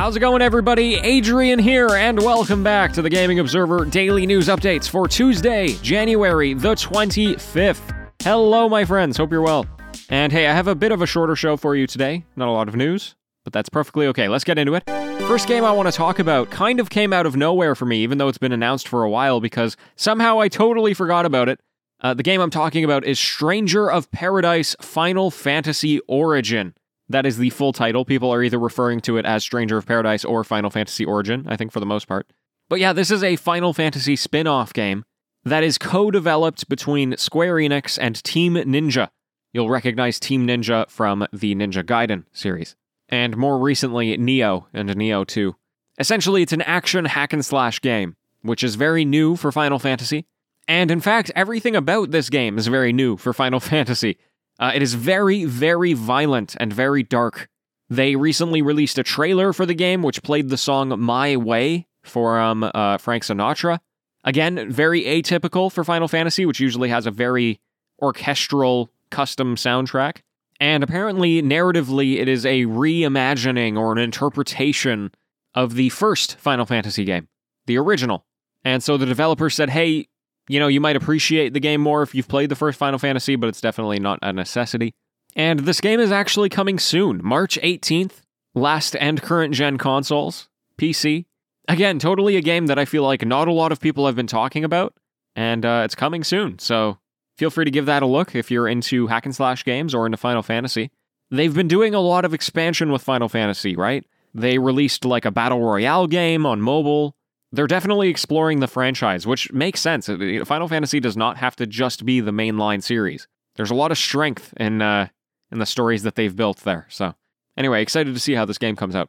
How's it going, everybody? Adrian here, and welcome back to the Gaming Observer Daily News Updates for Tuesday, January the 25th. Hello, my friends. Hope you're well. And hey, I have a bit of a shorter show for you today. Not a lot of news, but that's perfectly okay. Let's get into it. First game I want to talk about kind of came out of nowhere for me, even though it's been announced for a while, because somehow I totally forgot about it. Uh, the game I'm talking about is Stranger of Paradise Final Fantasy Origin. That is the full title. People are either referring to it as Stranger of Paradise or Final Fantasy Origin, I think, for the most part. But yeah, this is a Final Fantasy spin off game that is co developed between Square Enix and Team Ninja. You'll recognize Team Ninja from the Ninja Gaiden series, and more recently, Nioh and Nioh 2. Essentially, it's an action hack and slash game, which is very new for Final Fantasy. And in fact, everything about this game is very new for Final Fantasy. Uh, it is very, very violent and very dark. They recently released a trailer for the game, which played the song My Way for um, uh, Frank Sinatra. Again, very atypical for Final Fantasy, which usually has a very orchestral, custom soundtrack. And apparently, narratively, it is a reimagining or an interpretation of the first Final Fantasy game, the original. And so the developer said, hey, you know, you might appreciate the game more if you've played the first Final Fantasy, but it's definitely not a necessity. And this game is actually coming soon, March 18th, last and current gen consoles, PC. Again, totally a game that I feel like not a lot of people have been talking about, and uh, it's coming soon. So feel free to give that a look if you're into hack and slash games or into Final Fantasy. They've been doing a lot of expansion with Final Fantasy, right? They released like a battle royale game on mobile they're definitely exploring the franchise, which makes sense. Uh, Final Fantasy does not have to just be the mainline series. There's a lot of strength in uh, in the stories that they've built there. So, anyway, excited to see how this game comes out.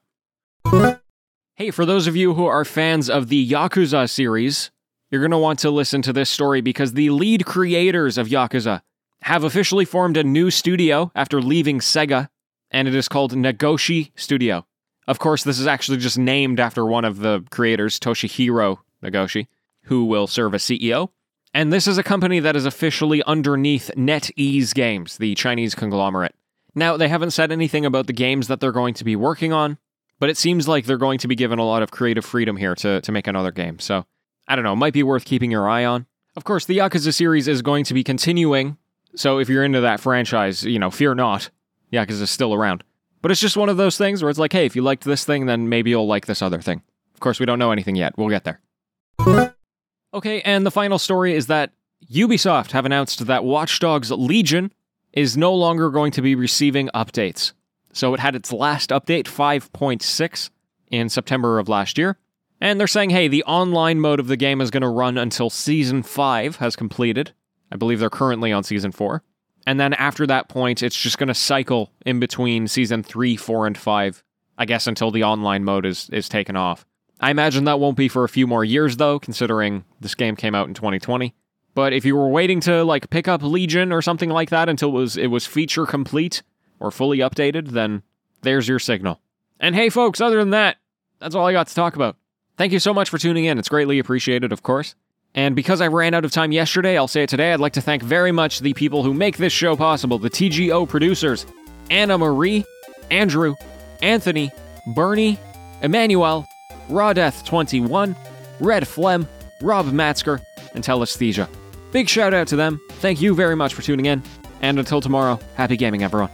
Hey, for those of you who are fans of the Yakuza series, you're going to want to listen to this story because the lead creators of Yakuza have officially formed a new studio after leaving Sega, and it is called Nagoshi Studio. Of course, this is actually just named after one of the creators, Toshihiro Nagoshi, who will serve as CEO. And this is a company that is officially underneath NetEase Games, the Chinese conglomerate. Now, they haven't said anything about the games that they're going to be working on, but it seems like they're going to be given a lot of creative freedom here to, to make another game. So, I don't know, might be worth keeping your eye on. Of course, the Yakuza series is going to be continuing, so if you're into that franchise, you know, fear not. Yakuza's still around. But it's just one of those things where it's like, hey, if you liked this thing, then maybe you'll like this other thing. Of course, we don't know anything yet. We'll get there. Okay, and the final story is that Ubisoft have announced that Watch Dogs Legion is no longer going to be receiving updates. So it had its last update, 5.6, in September of last year. And they're saying, hey, the online mode of the game is going to run until Season 5 has completed. I believe they're currently on Season 4. And then after that point, it's just going to cycle in between season three, four, and five, I guess, until the online mode is, is taken off. I imagine that won't be for a few more years, though, considering this game came out in 2020. But if you were waiting to like pick up Legion or something like that until it was it was feature complete or fully updated, then there's your signal. And hey folks, other than that, that's all I got to talk about. Thank you so much for tuning in. It's greatly appreciated, of course. And because I ran out of time yesterday, I'll say it today. I'd like to thank very much the people who make this show possible the TGO producers Anna Marie, Andrew, Anthony, Burny, Emanuel, Rawdeath21, Red Phlegm, Rob Matzker, and Telesthesia. Big shout out to them. Thank you very much for tuning in. And until tomorrow, happy gaming, everyone.